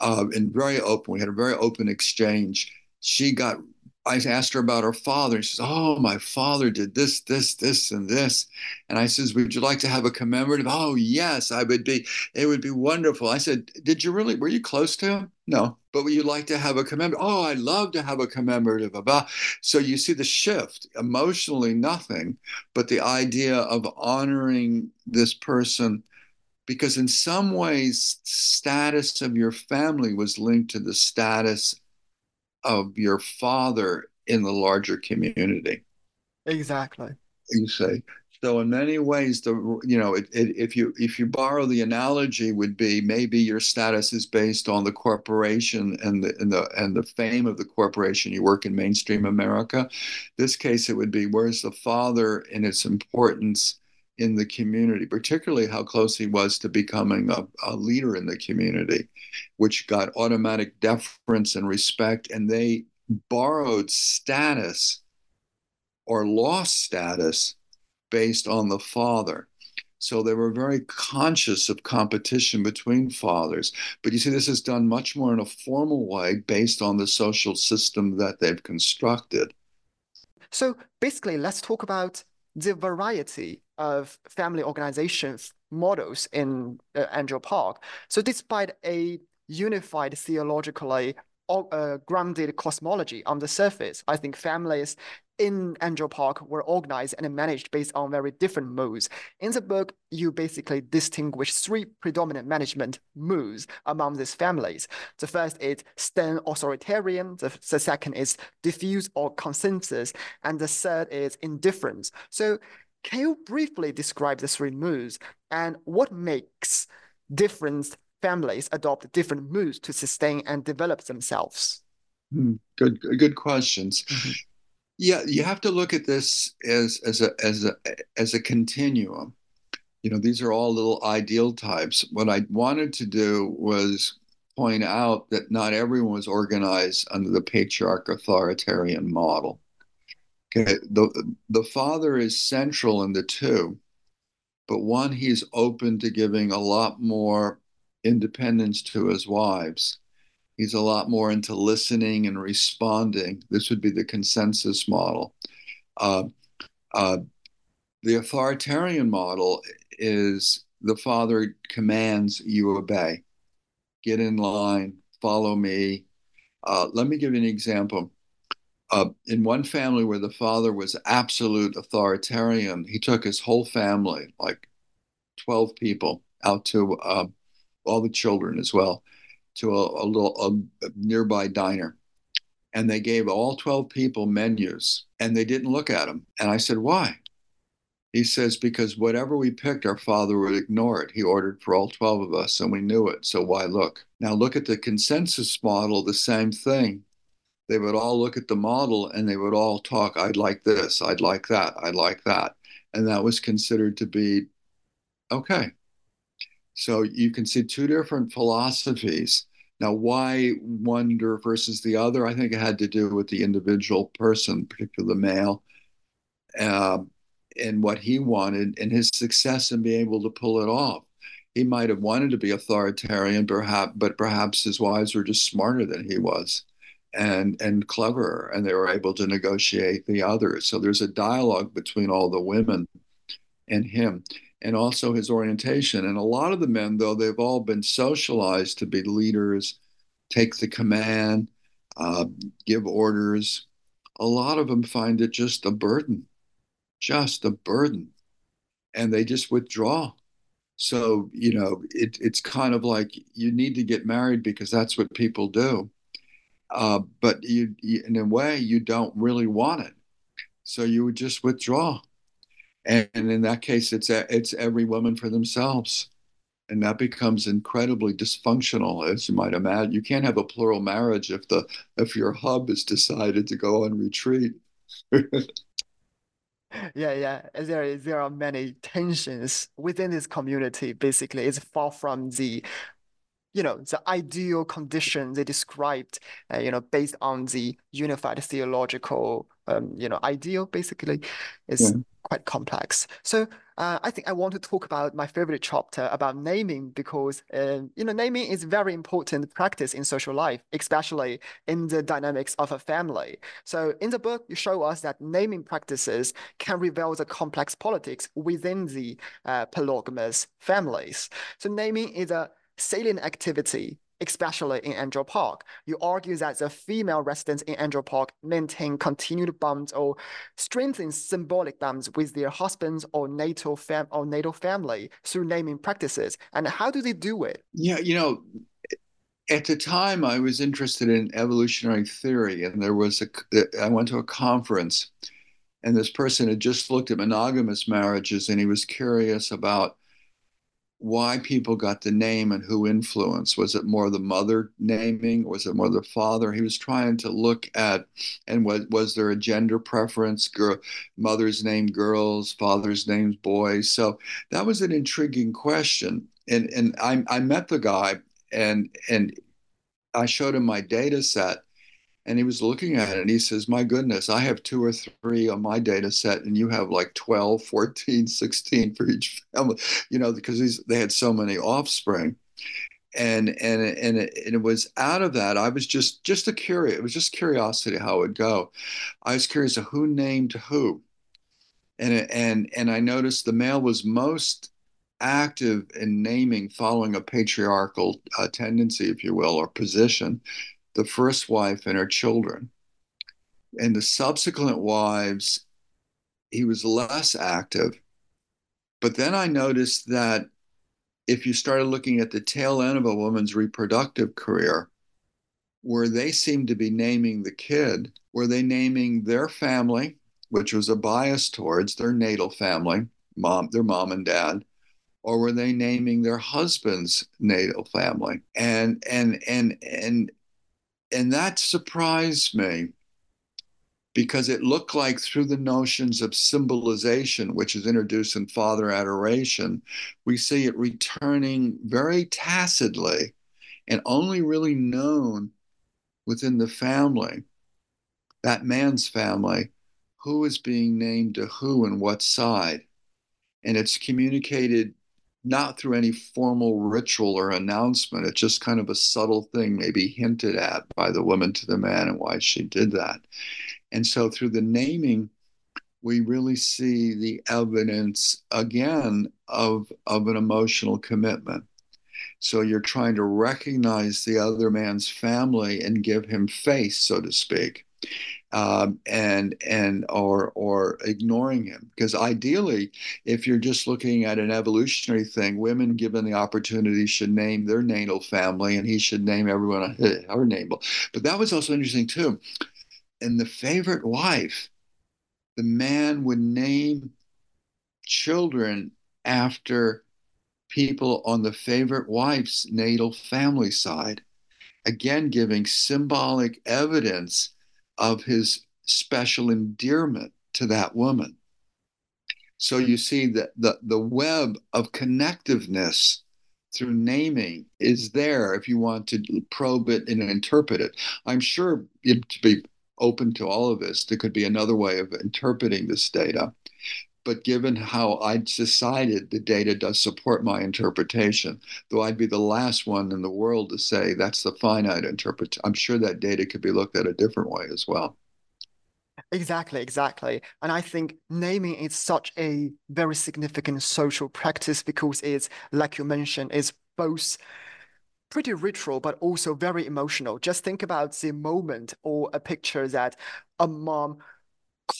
uh, and very open. We had a very open exchange. She got, I asked her about her father. And she says, Oh, my father did this, this, this, and this. And I says, Would you like to have a commemorative? Oh, yes, I would be, it would be wonderful. I said, Did you really, were you close to him? No. But would you like to have a commemorative? Oh, I'd love to have a commemorative about. So you see the shift, emotionally nothing, but the idea of honoring this person because in some ways status of your family was linked to the status of your father in the larger community exactly you say So in many ways, the you know, it, it, if you if you borrow the analogy, would be maybe your status is based on the corporation and the and the and the fame of the corporation. You work in mainstream America. This case, it would be where's the father in its importance in the community, particularly how close he was to becoming a, a leader in the community, which got automatic deference and respect, and they borrowed status or lost status based on the father. So they were very conscious of competition between fathers. But you see, this is done much more in a formal way based on the social system that they've constructed. So basically, let's talk about the variety of family organizations models in uh, Angel Park. So despite a unified theologically uh, grounded cosmology on the surface, I think families in Angel Park were organized and managed based on very different modes. In the book, you basically distinguish three predominant management modes among these families. The first is stern authoritarian, the, the second is diffuse or consensus, and the third is indifference. So can you briefly describe the three modes and what makes different families adopt different modes to sustain and develop themselves? Hmm, good, good questions. Yeah, you have to look at this as as a as a as a continuum. You know, these are all little ideal types. What I wanted to do was point out that not everyone was organized under the patriarch authoritarian model. Okay, the the father is central in the two, but one he's open to giving a lot more independence to his wives He's a lot more into listening and responding. This would be the consensus model. Uh, uh, the authoritarian model is the father commands, you obey. Get in line, follow me. Uh, let me give you an example. Uh, in one family where the father was absolute authoritarian, he took his whole family, like 12 people, out to uh, all the children as well to a, a little a nearby diner and they gave all 12 people menus and they didn't look at them. And I said, Why? He says, Because whatever we picked, our father would ignore it. He ordered for all 12 of us and we knew it. So why look? Now look at the consensus model, the same thing. They would all look at the model and they would all talk, I'd like this, I'd like that, I'd like that. And that was considered to be okay. So you can see two different philosophies. Now, why one versus the other? I think it had to do with the individual person, particularly the male, uh, and what he wanted and his success in being able to pull it off. He might have wanted to be authoritarian, perhaps, but perhaps his wives were just smarter than he was and and cleverer, and they were able to negotiate the others. So there's a dialogue between all the women and him and also his orientation. And a lot of the men, though, they've all been socialized to be leaders, take the command, uh, give orders. A lot of them find it just a burden, just a burden. And they just withdraw. So, you know, it, it's kind of like you need to get married because that's what people do. Uh, but you, in a way, you don't really want it. So you would just withdraw and in that case it's it's every woman for themselves. And that becomes incredibly dysfunctional as you might imagine. You can't have a plural marriage if the if your hub has decided to go on retreat. Yeah yeah. There there are many tensions within this community basically. It's far from the you know the ideal condition they described uh, you know based on the unified theological um, you know ideal basically. Is yeah quite complex. So uh, I think I want to talk about my favorite chapter about naming because uh, you know naming is very important practice in social life, especially in the dynamics of a family. So in the book, you show us that naming practices can reveal the complex politics within the uh, polygamous families. So naming is a salient activity especially in Angel Park. You argue that the female residents in Angel Park maintain continued bonds or strengthen symbolic bonds with their husbands or natal fam or natal family through naming practices. And how do they do it? Yeah, you know, at the time I was interested in evolutionary theory, and there was a I went to a conference, and this person had just looked at monogamous marriages and he was curious about why people got the name and who influenced. Was it more the mother naming? Was it more the father? He was trying to look at, and was, was there a gender preference? Girl, mother's name girls, father's names boys. So that was an intriguing question. And and I, I met the guy and and I showed him my data set and he was looking at it and he says, My goodness, I have two or three on my data set, and you have like 12, 14, 16 for each family, you know, because these, they had so many offspring. And and and it, and it was out of that. I was just just a curious. It was just curiosity how it would go. I was curious of who named who, and and and I noticed the male was most active in naming, following a patriarchal uh, tendency, if you will, or position, the first wife and her children. And the subsequent wives, he was less active. But then I noticed that if you started looking at the tail end of a woman's reproductive career, where they seemed to be naming the kid, were they naming their family, which was a bias towards their natal family, mom, their mom and dad, or were they naming their husband's natal family? And and and and and that surprised me because it looked like through the notions of symbolization, which is introduced in Father Adoration, we see it returning very tacitly and only really known within the family, that man's family, who is being named to who and what side. And it's communicated not through any formal ritual or announcement. It's just kind of a subtle thing, maybe hinted at by the woman to the man and why she did that. And so through the naming, we really see the evidence again of, of an emotional commitment. So you're trying to recognize the other man's family and give him face, so to speak um, and and or or ignoring him. Because ideally if you're just looking at an evolutionary thing women given the opportunity should name their natal family and he should name everyone her name but that was also interesting too. In the favorite wife the man would name children after people on the favorite wife's natal family side. Again giving symbolic evidence of his special endearment to that woman. So you see that the, the web of connectiveness through naming is there if you want to probe it and interpret it. I'm sure to be open to all of this, there could be another way of interpreting this data. But given how I decided the data does support my interpretation, though I'd be the last one in the world to say that's the finite interpretation, I'm sure that data could be looked at a different way as well. Exactly, exactly. And I think naming is such a very significant social practice because it's, like you mentioned, is both pretty ritual but also very emotional. Just think about the moment or a picture that a mom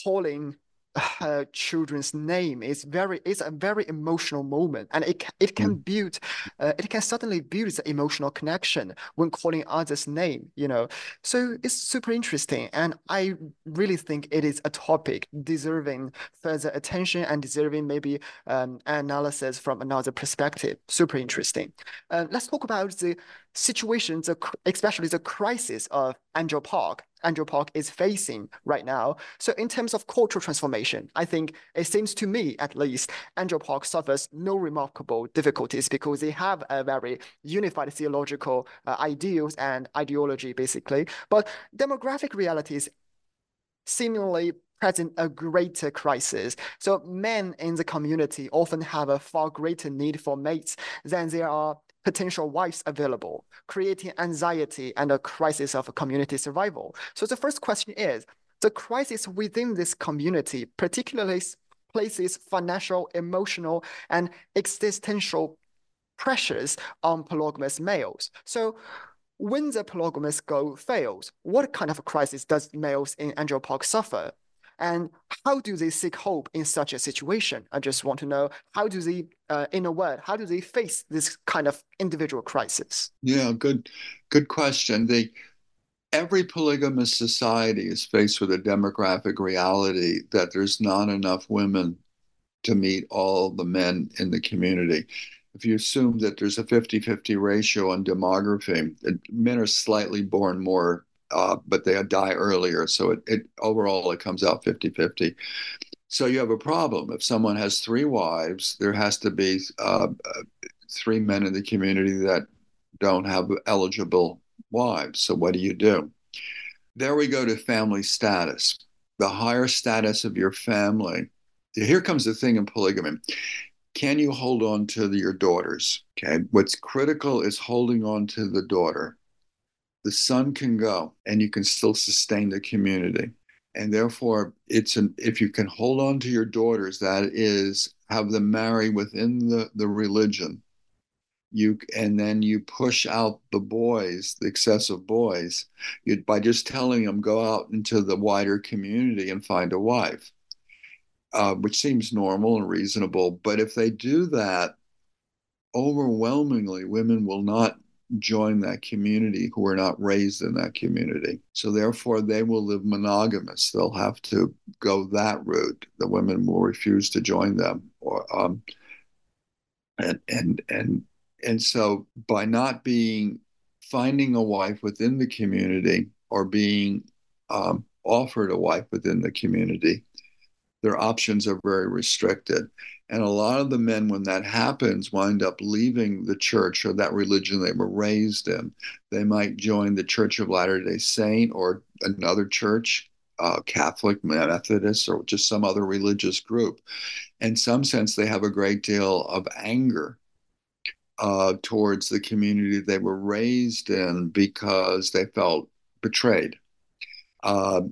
calling her children's name is very it's a very emotional moment. And it it can mm. build uh, it can suddenly build the emotional connection when calling others name you know. So it's super interesting and i really think it is a topic deserving further attention and deserving maybe um, analysis from another perspective. Super interesting. Uh, let's talk about the situations, especially the crisis of Angel Park, Angel Park is facing right now. So in terms of cultural transformation, I think it seems to me, at least, Angel Park suffers no remarkable difficulties because they have a very unified theological uh, ideals and ideology, basically. But demographic realities seemingly present a greater crisis. So men in the community often have a far greater need for mates than there are potential wives available, creating anxiety and a crisis of community survival. So the first question is, the crisis within this community particularly places financial, emotional, and existential pressures on polygamous males. So when the polygamous goal fails, what kind of crisis does males in Angel Park suffer? And how do they seek hope in such a situation? I just want to know how do they, uh, in a word, how do they face this kind of individual crisis? Yeah, good, good question. The every polygamous society is faced with a demographic reality that there's not enough women to meet all the men in the community. If you assume that there's a 50 50 ratio on demography, men are slightly born more, uh, but they die earlier. So it, it overall it comes out 50 50. So you have a problem. If someone has three wives, there has to be uh, three men in the community that don't have eligible wives. So what do you do? There we go to family status. The higher status of your family. Here comes the thing in polygamy. Can you hold on to the, your daughters? Okay. What's critical is holding on to the daughter. The son can go and you can still sustain the community. And therefore, it's an if you can hold on to your daughters, that is have them marry within the, the religion you and then you push out the boys the excessive boys you, by just telling them go out into the wider community and find a wife uh, which seems normal and reasonable but if they do that overwhelmingly women will not join that community who are not raised in that community. So therefore they will live monogamous. They'll have to go that route. The women will refuse to join them or um, and and and and so by not being finding a wife within the community or being um, offered a wife within the community, their options are very restricted. And a lot of the men, when that happens, wind up leaving the church or that religion they were raised in. They might join the Church of Latter day Saint or another church, uh, Catholic, Methodist, or just some other religious group. In some sense, they have a great deal of anger uh, towards the community they were raised in because they felt betrayed. Uh,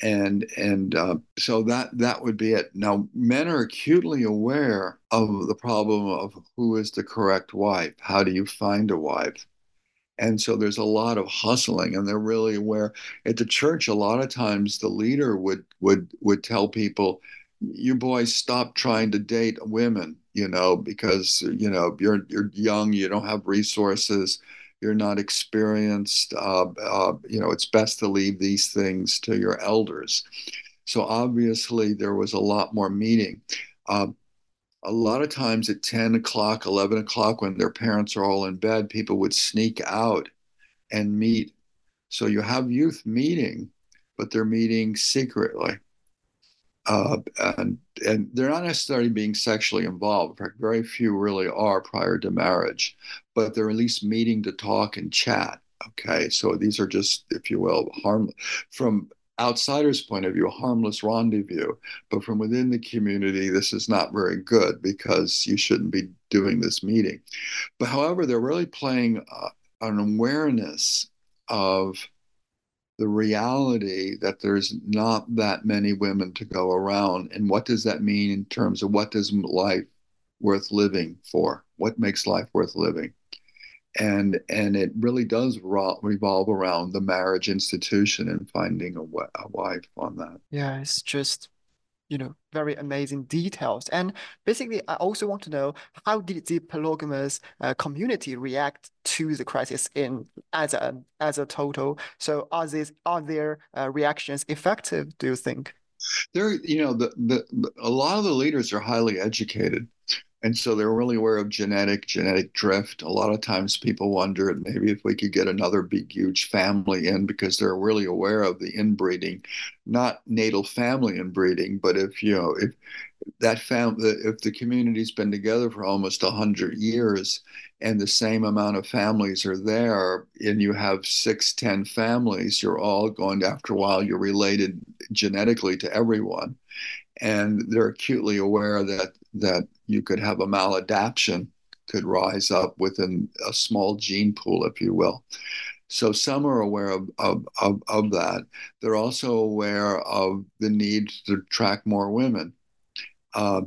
and and uh, so that that would be it. Now, men are acutely aware of the problem of who is the correct wife. How do you find a wife? And so there's a lot of hustling, and they're really aware. At the church, a lot of times the leader would would would tell people, "You boys stop trying to date women you know, because you know you're you're young, you don't have resources, you're not experienced. Uh, uh, you know, it's best to leave these things to your elders. So obviously, there was a lot more meeting. Uh, a lot of times at 10 o'clock, 11 o'clock, when their parents are all in bed, people would sneak out and meet. So you have youth meeting, but they're meeting secretly uh, and and they're not necessarily being sexually involved. In fact, very few really are prior to marriage, but they're at least meeting to talk and chat. Okay, so these are just, if you will, harmless from outsiders' point of view, a harmless rendezvous. But from within the community, this is not very good because you shouldn't be doing this meeting. But however, they're really playing uh, an awareness of the reality that there's not that many women to go around. And what does that mean in terms of what does life worth living for? What makes life worth living? And and it really does revolve around the marriage institution and finding a, a wife on that. Yeah, it's just you know, very amazing details. And basically, I also want to know how did the polygamous uh, community react to the crisis in as a as a total? So are these are their uh, reactions effective? Do you think? There, you know, the, the a lot of the leaders are highly educated. And so they're really aware of genetic, genetic drift. A lot of times people wonder maybe if we could get another big, huge family in because they're really aware of the inbreeding, not natal family inbreeding, but if, you know, if that family, if the community's been together for almost 100 years and the same amount of families are there and you have six, ten families, you're all going to, after a while, you're related genetically to everyone and they're acutely aware that that you could have a maladaptation could rise up within a small gene pool, if you will. So some are aware of, of, of, of that. They're also aware of the need to attract more women. Uh,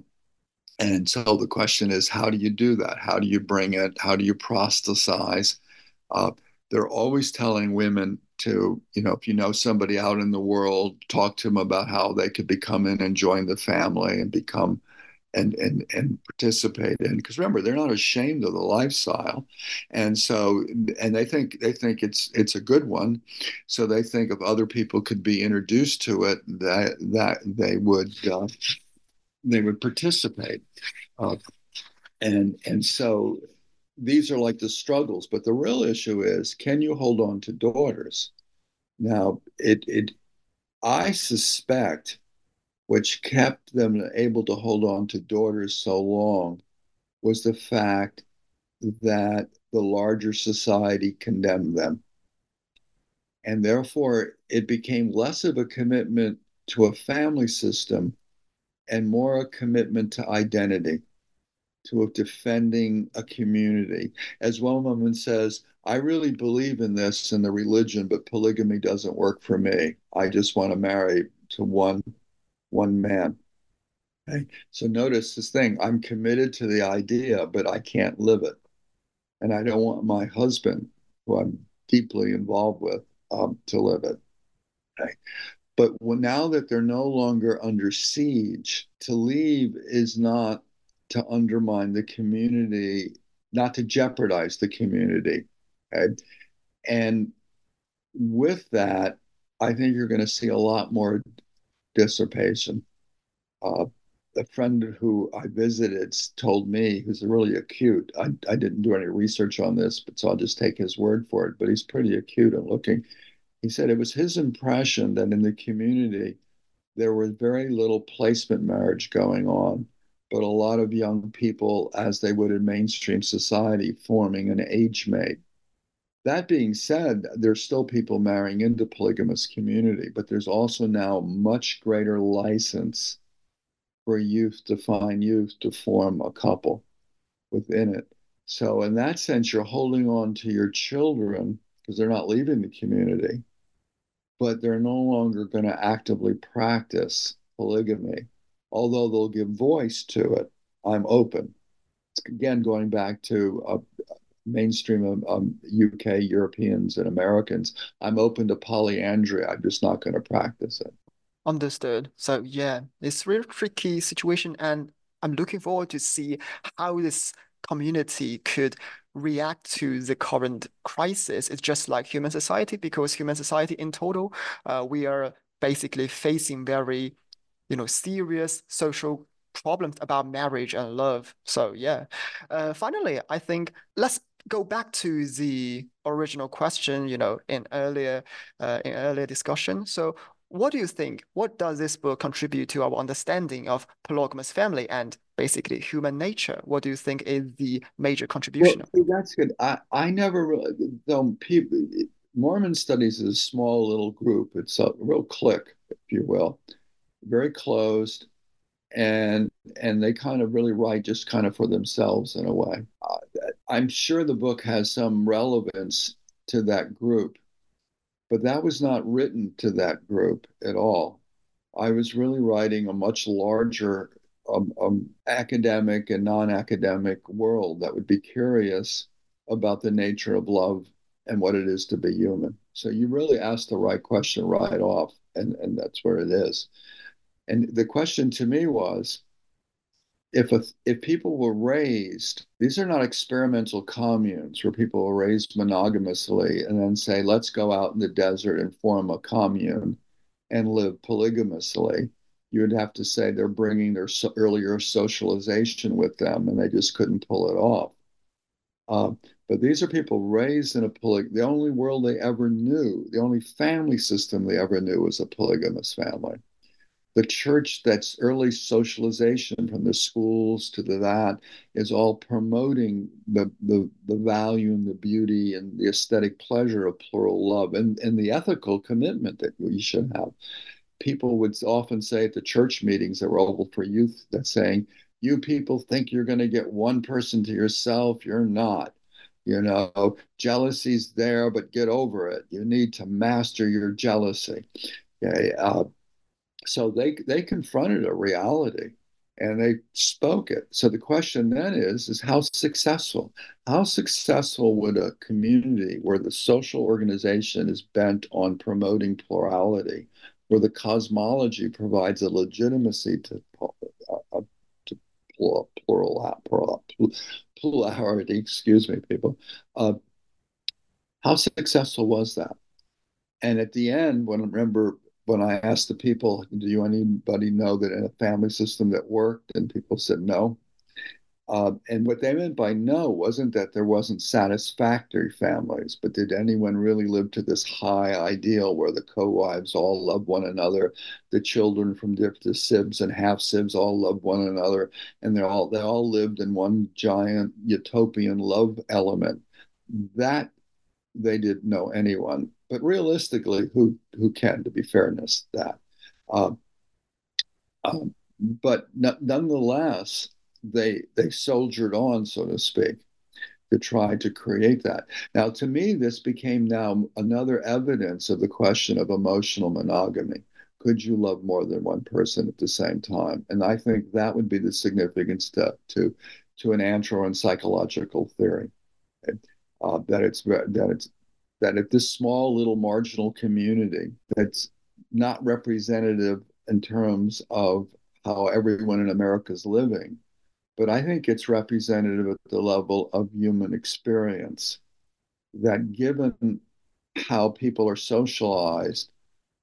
and so the question is, how do you do that? How do you bring it? How do you prosticize? Uh, they're always telling women to, you know, if you know somebody out in the world, talk to them about how they could become in and join the family and become and and and participate in because remember they're not ashamed of the lifestyle. And so and they think they think it's it's a good one. So they think if other people could be introduced to it that that they would uh, they would participate. Uh, and and so these are like the struggles but the real issue is can you hold on to daughters? Now it it i suspect which kept them able to hold on to daughters so long was the fact that the larger society condemned them. And therefore, it became less of a commitment to a family system and more a commitment to identity, to defending a community. As one woman says, I really believe in this and the religion, but polygamy doesn't work for me. I just want to marry to one one man. Okay? So notice this thing I'm committed to the idea, but I can't live it. And I don't want my husband, who I'm deeply involved with, um, to live it. Okay? But now that they're no longer under siege, to leave is not to undermine the community, not to jeopardize the community. Okay? And with that, I think you're going to see a lot more dissipation. Uh, a friend who I visited told me, who's really acute, I, I didn't do any research on this, but so I'll just take his word for it, but he's pretty acute and looking. He said it was his impression that in the community, there was very little placement marriage going on, but a lot of young people, as they would in mainstream society, forming an age mate. That being said, there's still people marrying into polygamous community, but there's also now much greater license for youth to find youth to form a couple within it. So in that sense, you're holding on to your children because they're not leaving the community, but they're no longer going to actively practice polygamy, although they'll give voice to it. I'm open. Again, going back to a, mainstream um, UK Europeans and Americans. I'm open to polyandry. I'm just not going to practice it. Understood. So yeah, it's a really tricky situation, and I'm looking forward to see how this community could react to the current crisis. It's just like human society, because human society in total, uh, we are basically facing very, you know, serious social problems about marriage and love. So yeah. Uh, finally, I think let's go back to the original question, you know, in earlier uh, in earlier discussion. So what do you think? What does this book contribute to our understanding of polygamous family and basically human nature? What do you think is the major contribution? Well, that's good. I, I never though people, Mormon studies is a small little group. It's a real clique, if you will, very closed and and they kind of really write just kind of for themselves in a way. Uh, I'm sure the book has some relevance to that group, but that was not written to that group at all. I was really writing a much larger um, um, academic and non-academic world that would be curious about the nature of love and what it is to be human. So you really asked the right question right off, and, and that's where it is. And the question to me was if a, if people were raised, these are not experimental communes where people are raised monogamously and then say, let's go out in the desert and form a commune and live polygamously. You would have to say they're bringing their so earlier socialization with them and they just couldn't pull it off. Uh, but these are people raised in a poly. The only world they ever knew, the only family system they ever knew was a polygamous family the church that's early socialization from the schools to the that is all promoting the, the, the value and the beauty and the aesthetic pleasure of plural love and, and the ethical commitment that we should have. People would often say at the church meetings that were open for youth that saying, you people think you're going to get one person to yourself, you're not. You know, jealousy's there, but get over it. You need to master your jealousy. Okay, uh, so they they confronted a reality and they spoke it. So the question then is is how successful? How successful would a community where the social organization is bent on promoting plurality, where the cosmology provides a legitimacy to, uh, to plural, plural, plural, plurality, excuse me, people. Uh, how successful was that? And at the end, when I remember when I asked the people, do you anybody know that in a family system that worked? And people said no. Uh, and what they meant by no wasn't that there wasn't satisfactory families, but did anyone really live to this high ideal where the co-wives all love one another, the children from different sibs and half sibs all love one another, and they all they all lived in one giant utopian love element. That they didn't know anyone, but realistically, who who can? To be fairness, that. Uh, um, but nonetheless, they they soldiered on, so to speak, to try to create that. Now, to me, this became now another evidence of the question of emotional monogamy. Could you love more than one person at the same time? And I think that would be the significant step to to an antro and psychological theory. Uh, that it's that it's that if this small little marginal community that's not representative in terms of how everyone in America is living, but I think it's representative at the level of human experience. That given how people are socialized,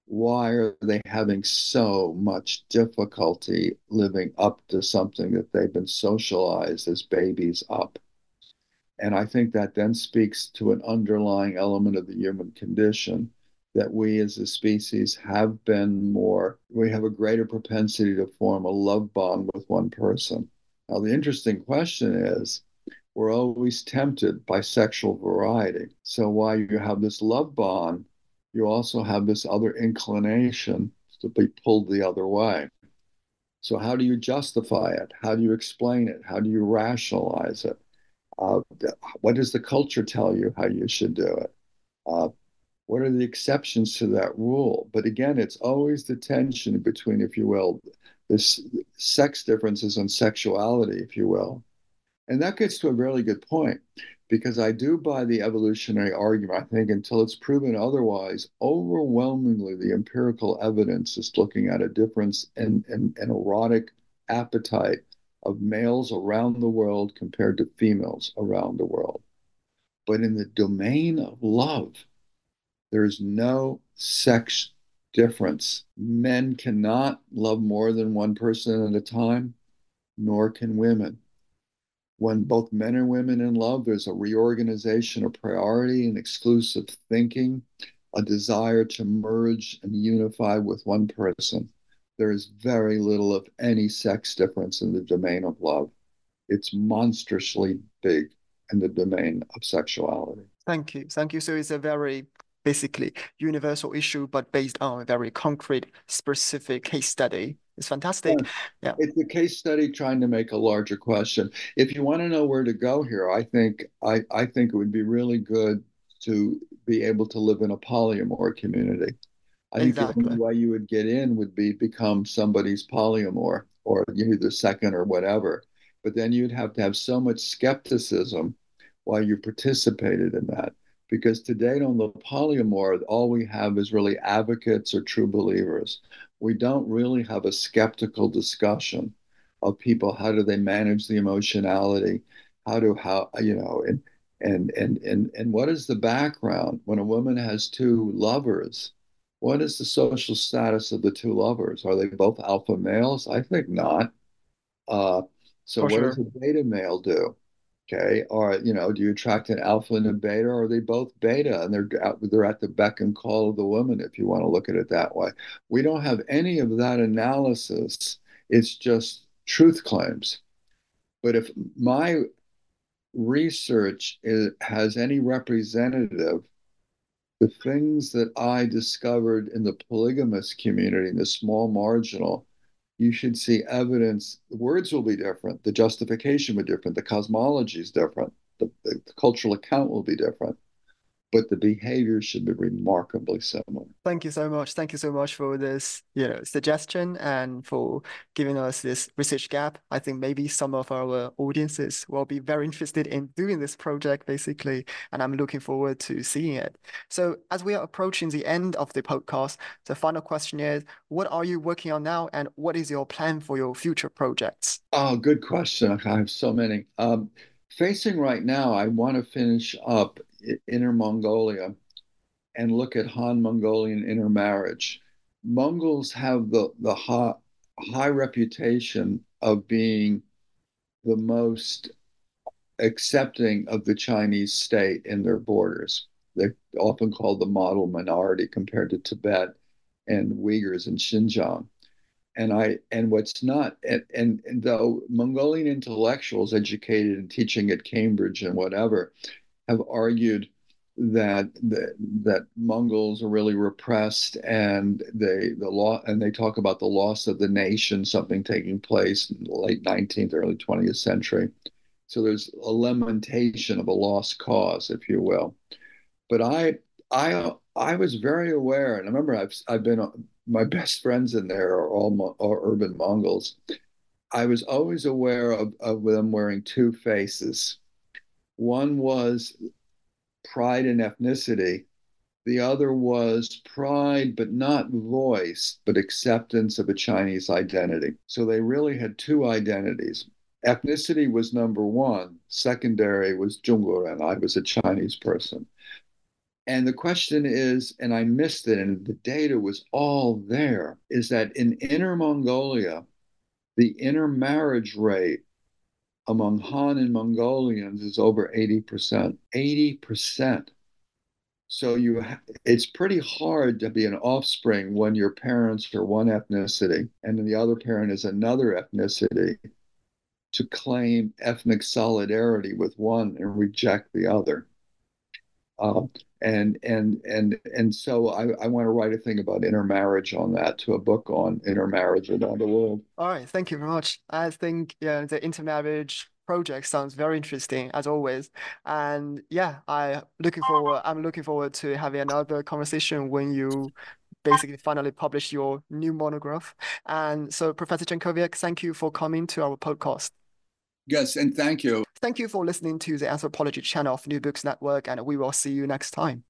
why are they having so much difficulty living up to something that they've been socialized as babies up? And I think that then speaks to an underlying element of the human condition that we as a species have been more, we have a greater propensity to form a love bond with one person. Now, the interesting question is we're always tempted by sexual variety. So while you have this love bond, you also have this other inclination to be pulled the other way. So, how do you justify it? How do you explain it? How do you rationalize it? Uh, what does the culture tell you how you should do it? Uh, what are the exceptions to that rule? But again, it's always the tension between, if you will, this sex differences on sexuality, if you will. And that gets to a really good point because I do buy the evolutionary argument. I think until it's proven otherwise, overwhelmingly the empirical evidence is looking at a difference in, in, in erotic appetite of males around the world compared to females around the world. But in the domain of love, there's no sex difference. Men cannot love more than one person at a time, nor can women. When both men and women in love, there's a reorganization of priority and exclusive thinking, a desire to merge and unify with one person. There is very little of any sex difference in the domain of love. It's monstrously big in the domain of sexuality. Thank you. Thank you. So it's a very basically universal issue, but based on a very concrete, specific case study. It's fantastic. Yeah. yeah. It's a case study trying to make a larger question. If you want to know where to go here, I think I, I think it would be really good to be able to live in a polyamor community. I exactly. think the only way you would get in would be become somebody's polyamor or you the second or whatever. But then you'd have to have so much skepticism while you participated in that because to date on the polyamor, all we have is really advocates or true believers. We don't really have a skeptical discussion of people. How do they manage the emotionality? How do how you know and and and and and what is the background when a woman has two lovers? What is the social status of the two lovers? Are they both alpha males? I think not. Uh, so, what sure. does a beta male do? Okay, or you know, do you attract an alpha and a beta, or are they both beta and they're they're at the beck and call of the woman, if you want to look at it that way? We don't have any of that analysis. It's just truth claims. But if my research is, has any representative, the things that I discovered in the polygamous community, in the small marginal, you should see evidence. The words will be different, the justification will be different, the cosmology is different, the, the, the cultural account will be different. But the behavior should be remarkably similar. Thank you so much. Thank you so much for this, you know, suggestion and for giving us this research gap. I think maybe some of our audiences will be very interested in doing this project, basically, and I'm looking forward to seeing it. So, as we are approaching the end of the podcast, the final question is: What are you working on now, and what is your plan for your future projects? Oh, good question. I have so many. Um, facing right now, I want to finish up Inner Mongolia and look at Han Mongolian intermarriage. Mongols have the, the high, high reputation of being the most accepting of the Chinese state in their borders. They're often called the model minority compared to Tibet and Uyghurs in Xinjiang and I and what's not and, and, and though Mongolian intellectuals educated and teaching at Cambridge and whatever have argued that the, that Mongols are really repressed and they the law and they talk about the loss of the nation, something taking place in the late 19th, early 20th century. So there's a lamentation of a lost cause, if you will. But I I I was very aware, and I remember I've I've been my best friends in there are all are urban Mongols. I was always aware of, of them wearing two faces. One was pride in ethnicity. The other was pride, but not voice, but acceptance of a Chinese identity. So they really had two identities. Ethnicity was number one. Secondary was Zhongguoren. I was a Chinese person. And the question is, and I missed it, and the data was all there, is that in Inner Mongolia, the intermarriage rate among Han and Mongolians is over 80%. 80%. So you ha- it's pretty hard to be an offspring when your parents are one ethnicity and then the other parent is another ethnicity to claim ethnic solidarity with one and reject the other. Uh, and and and and so I, I want to write a thing about intermarriage on that to a book on intermarriage around the world. All right, thank you very much. I think yeah, the intermarriage project sounds very interesting as always, and yeah, I looking forward. I'm looking forward to having another conversation when you basically finally publish your new monograph. And so, Professor Jankowiak, thank you for coming to our podcast. Yes, and thank you. Thank you for listening to the Anthropology channel of New Books Network, and we will see you next time.